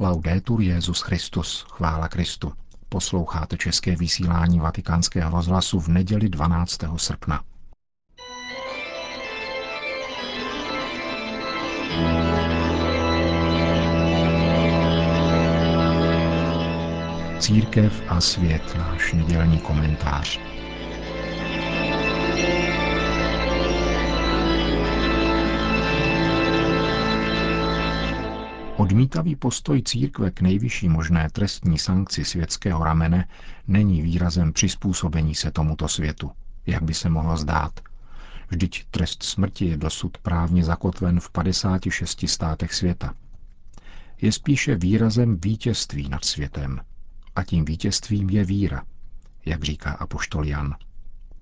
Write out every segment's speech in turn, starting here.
Laudetur Jezus Christus, chvála Kristu. Posloucháte české vysílání Vatikánského rozhlasu v neděli 12. srpna. Církev a svět, náš nedělní komentář. Odmítavý postoj církve k nejvyšší možné trestní sankci světského ramene není výrazem přizpůsobení se tomuto světu, jak by se mohlo zdát. Vždyť trest smrti je dosud právně zakotven v 56 státech světa. Je spíše výrazem vítězství nad světem. A tím vítězstvím je víra, jak říká apoštol Jan.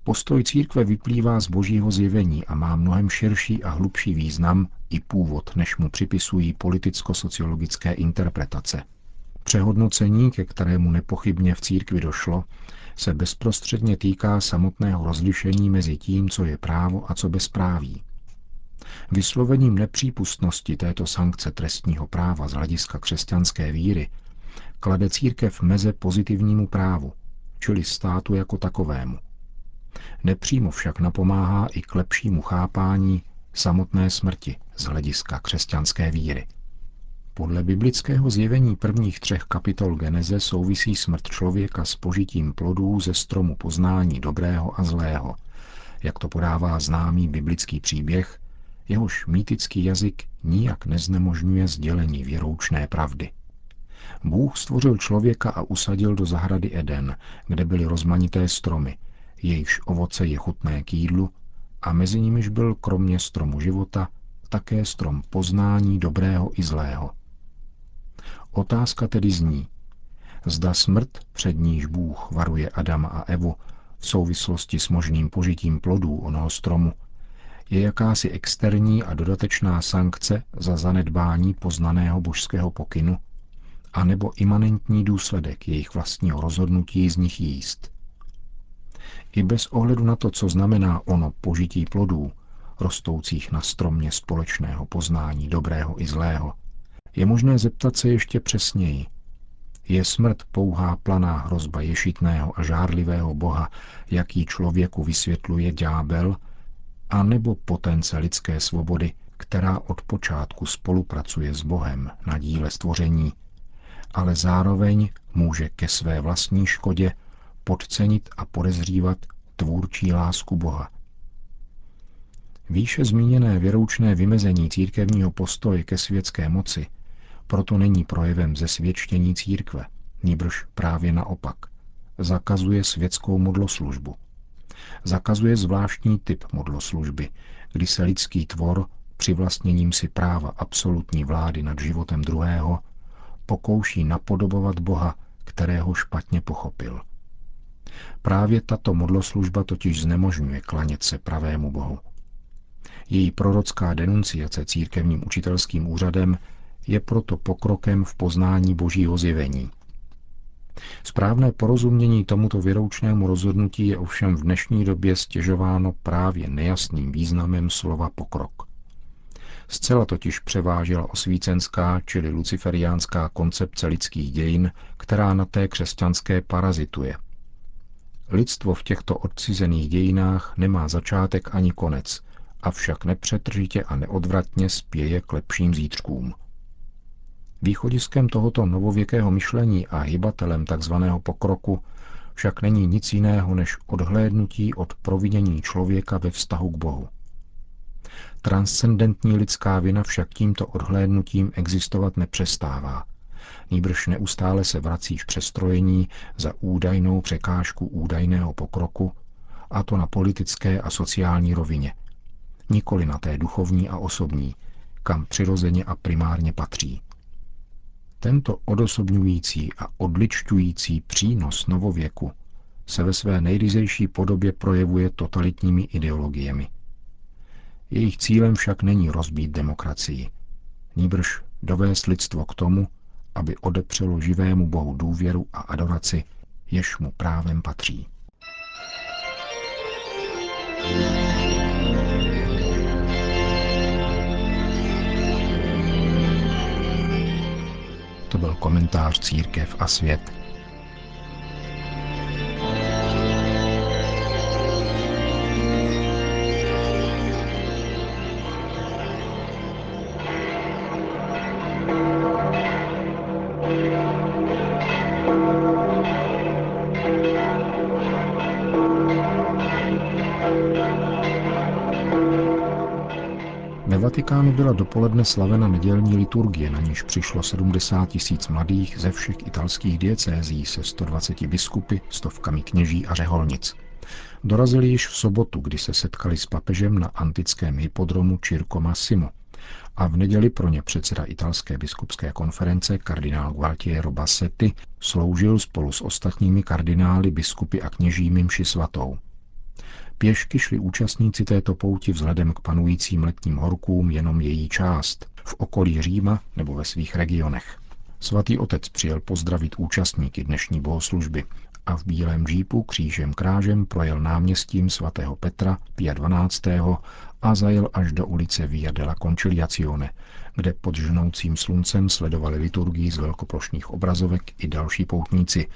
Postoj církve vyplývá z božího zjevení a má mnohem širší a hlubší význam i původ, než mu připisují politicko-sociologické interpretace. Přehodnocení, ke kterému nepochybně v církvi došlo, se bezprostředně týká samotného rozlišení mezi tím, co je právo a co bezpráví. Vyslovením nepřípustnosti této sankce trestního práva z hlediska křesťanské víry klade církev meze pozitivnímu právu, čili státu jako takovému. Nepřímo však napomáhá i k lepšímu chápání samotné smrti z hlediska křesťanské víry. Podle biblického zjevení prvních třech kapitol Geneze souvisí smrt člověka s požitím plodů ze stromu poznání dobrého a zlého, jak to podává známý biblický příběh, jehož mýtický jazyk nijak neznemožňuje sdělení věroučné pravdy. Bůh stvořil člověka a usadil do zahrady Eden, kde byly rozmanité stromy, jejichž ovoce je chutné k jídlu a mezi nimiž byl kromě stromu života také strom poznání dobrého i zlého. Otázka tedy zní, zda smrt, před níž Bůh varuje Adama a Evu v souvislosti s možným požitím plodů onoho stromu, je jakási externí a dodatečná sankce za zanedbání poznaného božského pokynu, anebo imanentní důsledek jejich vlastního rozhodnutí z nich jíst. I bez ohledu na to, co znamená ono požití plodů, rostoucích na stromě společného poznání dobrého i zlého, je možné zeptat se ještě přesněji. Je smrt pouhá planá hrozba ješitného a žárlivého boha, jaký člověku vysvětluje ďábel, a nebo potence lidské svobody, která od počátku spolupracuje s Bohem na díle stvoření, ale zároveň může ke své vlastní škodě podcenit a podezřívat tvůrčí lásku Boha. Výše zmíněné věroučné vymezení církevního postoje ke světské moci proto není projevem zesvědčení církve, níbrž právě naopak. Zakazuje světskou modloslužbu. Zakazuje zvláštní typ modloslužby, kdy se lidský tvor přivlastněním si práva absolutní vlády nad životem druhého pokouší napodobovat Boha, kterého špatně pochopil. Právě tato modloslužba totiž znemožňuje klanět se pravému Bohu. Její prorocká denunciace církevním učitelským úřadem je proto pokrokem v poznání božího zjevení. Správné porozumění tomuto věroučnému rozhodnutí je ovšem v dnešní době stěžováno právě nejasným významem slova pokrok. Zcela totiž převážela osvícenská, čili luciferiánská koncepce lidských dějin, která na té křesťanské parazituje – Lidstvo v těchto odcizených dějinách nemá začátek ani konec, avšak nepřetržitě a neodvratně spěje k lepším zítřkům. Východiskem tohoto novověkého myšlení a hybatelem tzv. pokroku však není nic jiného než odhlédnutí od provinění člověka ve vztahu k Bohu. Transcendentní lidská vina však tímto odhlédnutím existovat nepřestává – nýbrž neustále se vrací v přestrojení za údajnou překážku údajného pokroku, a to na politické a sociální rovině, nikoli na té duchovní a osobní, kam přirozeně a primárně patří. Tento odosobňující a odličťující přínos novověku se ve své nejryzejší podobě projevuje totalitními ideologiemi. Jejich cílem však není rozbít demokracii, níbrž dovést lidstvo k tomu, aby odepřelo živému Bohu důvěru a adoraci, jež mu právem patří. To byl komentář Církev a svět. Vatikánu byla dopoledne slavena nedělní liturgie, na níž přišlo 70 tisíc mladých ze všech italských diecézí se 120 biskupy, stovkami kněží a řeholnic. Dorazili již v sobotu, kdy se setkali s papežem na antickém hypodromu Circo Massimo. A v neděli pro ně předseda italské biskupské konference kardinál Gualtiero Bassetti sloužil spolu s ostatními kardinály, biskupy a kněžími mši svatou. Pěšky šli účastníci této pouti vzhledem k panujícím letním horkům jenom její část, v okolí Říma nebo ve svých regionech. Svatý otec přijel pozdravit účastníky dnešní bohoslužby a v bílém džípu křížem krážem projel náměstím svatého Petra Pia 12. a zajel až do ulice Via della Conciliazione, kde pod žnoucím sluncem sledovali liturgii z velkoplošných obrazovek i další poutníci,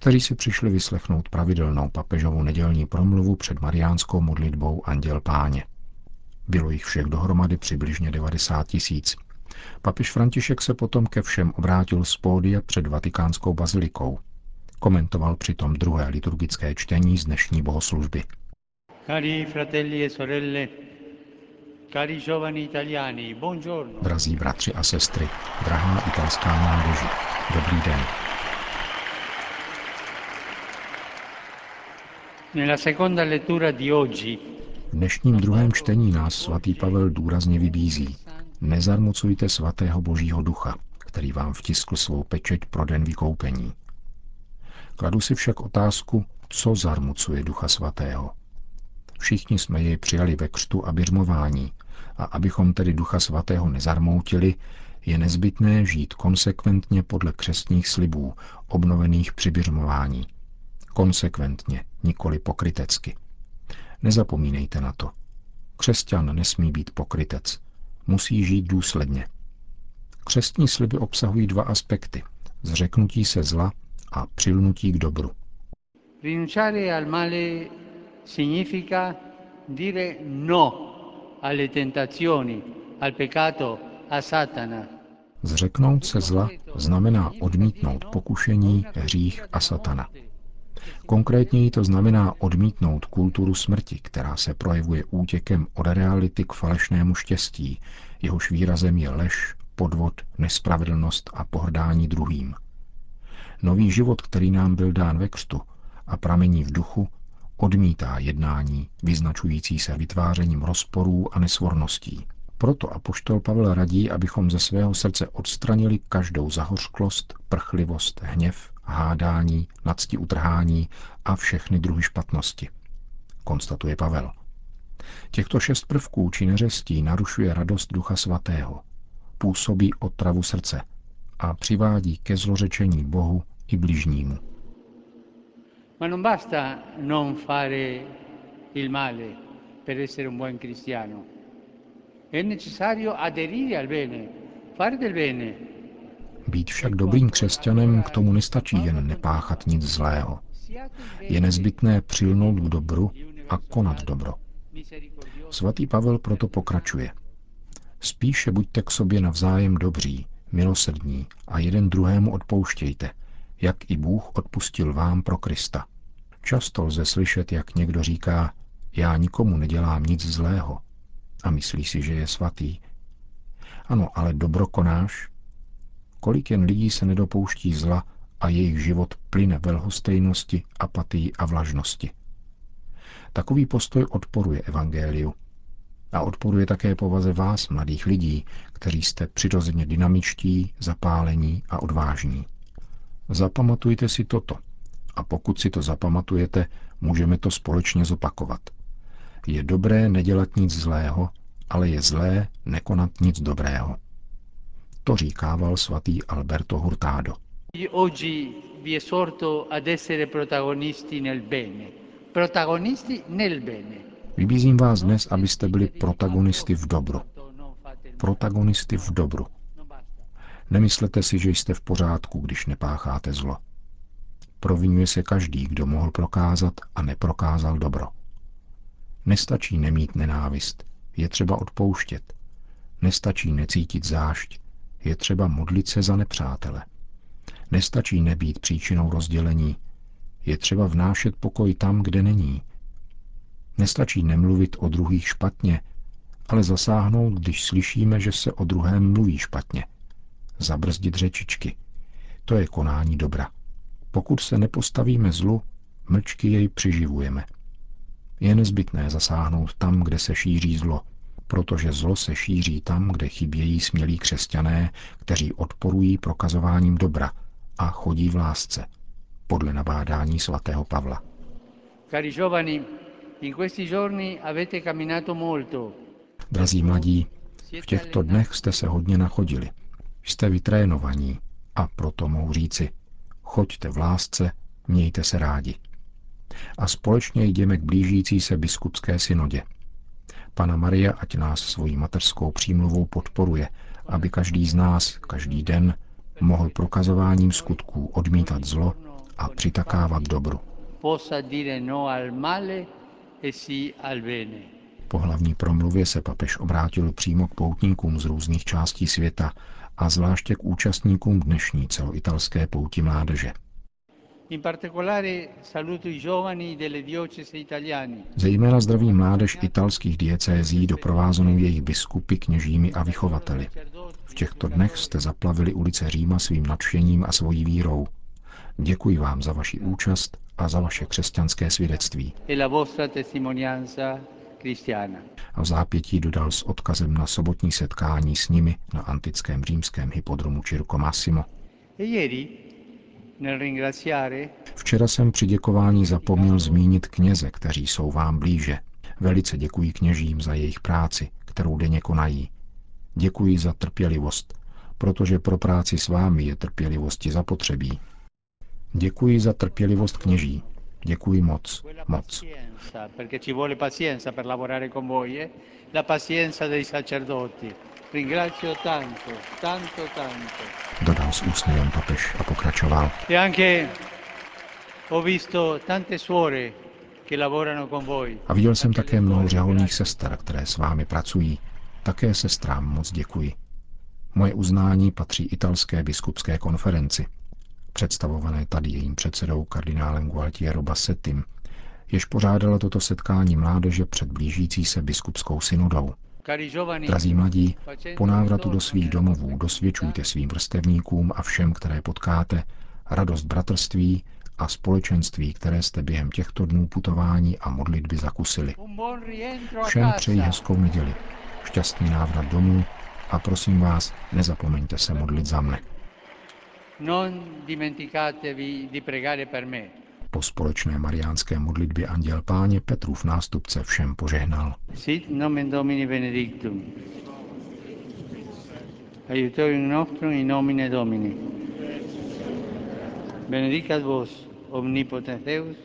kteří si přišli vyslechnout pravidelnou papežovou nedělní promluvu před mariánskou modlitbou Anděl Páně. Bylo jich všech dohromady přibližně 90 tisíc. Papež František se potom ke všem obrátil z pódia před vatikánskou bazilikou. Komentoval přitom druhé liturgické čtení z dnešní bohoslužby. Cari fratelli e sorelle, cari giovani italiani, buongiorno. Drazí bratři a sestry, drahá italská mládeži, dobrý den. V dnešním druhém čtení nás svatý Pavel důrazně vybízí. Nezarmucujte svatého božího ducha, který vám vtiskl svou pečeť pro den vykoupení. Kladu si však otázku, co zarmucuje ducha svatého. Všichni jsme jej přijali ve křtu a běžmování a abychom tedy ducha svatého nezarmoutili, je nezbytné žít konsekventně podle křestních slibů, obnovených při běžmování – konsekventně, nikoli pokrytecky. Nezapomínejte na to. Křesťan nesmí být pokrytec. Musí žít důsledně. Křestní sliby obsahují dva aspekty. Zřeknutí se zla a přilnutí k dobru. Rinunciare al male significa dire no alle tentazioni, al peccato, a satana. Zřeknout se zla znamená odmítnout pokušení, hřích a satana. Konkrétněji to znamená odmítnout kulturu smrti, která se projevuje útěkem od reality k falešnému štěstí, jehož výrazem je lež, podvod, nespravedlnost a pohrdání druhým. Nový život, který nám byl dán ve křtu a pramení v duchu, odmítá jednání, vyznačující se vytvářením rozporů a nesvorností. Proto apoštol Pavel radí, abychom ze svého srdce odstranili každou zahořklost, prchlivost, hněv, hádání, nadsti utrhání a všechny druhy špatnosti. Konstatuje Pavel. Těchto šest prvků či neřestí narušuje radost Ducha Svatého, působí otravu srdce a přivádí ke zlořečení Bohu i bližnímu. Ma non basta non fare il male per essere un buon cristiano. È necessario aderire al bene, fare del bene, být však dobrým křesťanem k tomu nestačí jen nepáchat nic zlého. Je nezbytné přilnout k dobru a konat dobro. Svatý Pavel proto pokračuje. Spíše buďte k sobě navzájem dobří, milosrdní a jeden druhému odpouštějte, jak i Bůh odpustil vám pro Krista. Často lze slyšet, jak někdo říká, já nikomu nedělám nic zlého a myslí si, že je svatý. Ano, ale dobro konáš, kolik jen lidí se nedopouští zla a jejich život plyne ve lhostejnosti, apatii a vlažnosti. Takový postoj odporuje evangeliu a odporuje také povaze vás, mladých lidí, kteří jste přirozeně dynamičtí, zapálení a odvážní. Zapamatujte si toto a pokud si to zapamatujete, můžeme to společně zopakovat. Je dobré nedělat nic zlého, ale je zlé nekonat nic dobrého. To říkával svatý Alberto Hurtado. Vybízím vás dnes, abyste byli protagonisty v dobru. Protagonisty v dobru. Nemyslete si, že jste v pořádku, když nepácháte zlo. Provinuje se každý, kdo mohl prokázat a neprokázal dobro. Nestačí nemít nenávist, je třeba odpouštět. Nestačí necítit zášť, je třeba modlit se za nepřátele. Nestačí nebýt příčinou rozdělení, je třeba vnášet pokoj tam, kde není. Nestačí nemluvit o druhých špatně, ale zasáhnout, když slyšíme, že se o druhém mluví špatně. Zabrzdit řečičky. To je konání dobra. Pokud se nepostavíme zlu, mlčky jej přiživujeme. Je nezbytné zasáhnout tam, kde se šíří zlo, protože zlo se šíří tam, kde chybějí smělí křesťané, kteří odporují prokazováním dobra a chodí v lásce, podle nabádání svatého Pavla. Cari giovani, in questi giorni avete camminato molto. Drazí mladí, v těchto dnech jste se hodně nachodili. Jste vytrénovaní a proto mohu říci, choďte v lásce, mějte se rádi. A společně jdeme k blížící se biskupské synodě. Pana Maria ať nás svojí mateřskou přímluvou podporuje, aby každý z nás, každý den, mohl prokazováním skutků odmítat zlo a přitakávat dobru. No e po hlavní promluvě se papež obrátil přímo k poutníkům z různých částí světa a zvláště k účastníkům dnešní celoitalské pouti mládeže. Zejména zdraví mládež italských diecézí doprovázenou jejich biskupy, kněžími a vychovateli. V těchto dnech jste zaplavili ulice Říma svým nadšením a svojí vírou. Děkuji vám za vaši účast a za vaše křesťanské svědectví. E a v zápětí dodal s odkazem na sobotní setkání s nimi na antickém římském hypodromu Circo Massimo. E Včera jsem při děkování zapomněl zmínit kněze, kteří jsou vám blíže. Velice děkuji kněžím za jejich práci, kterou denně konají. Děkuji za trpělivost, protože pro práci s vámi je trpělivosti zapotřebí. Děkuji za trpělivost kněží. Děkuji moc, moc. Dodal s úsměvem papež a pokračoval. E a viděl jsem také mnoho řeholních sester, které s vámi pracují. Také sestrám moc děkuji. Moje uznání patří italské biskupské konferenci, představované tady jejím předsedou kardinálem Gualtiero Bassettim, jež pořádala toto setkání mládeže před blížící se biskupskou synodou. Drazí mladí, po návratu do svých domovů dosvědčujte svým vrstevníkům a všem, které potkáte, radost bratrství a společenství, které jste během těchto dnů putování a modlitby zakusili. Všem přeji hezkou neděli, šťastný návrat domů a prosím vás, nezapomeňte se modlit za mne. Po společné mariánské modlitbě anděl páně Petrův nástupce všem požehnal. Sit nomen Domini benedictum. Aiutorium nostrum in nomine Domini. Benedicat vos omnipotens Deus,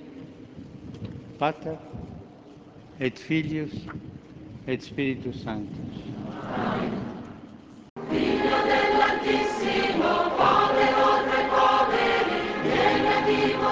Pater et Filius et Spiritus Sanctus. Figlio dell'Altissimo,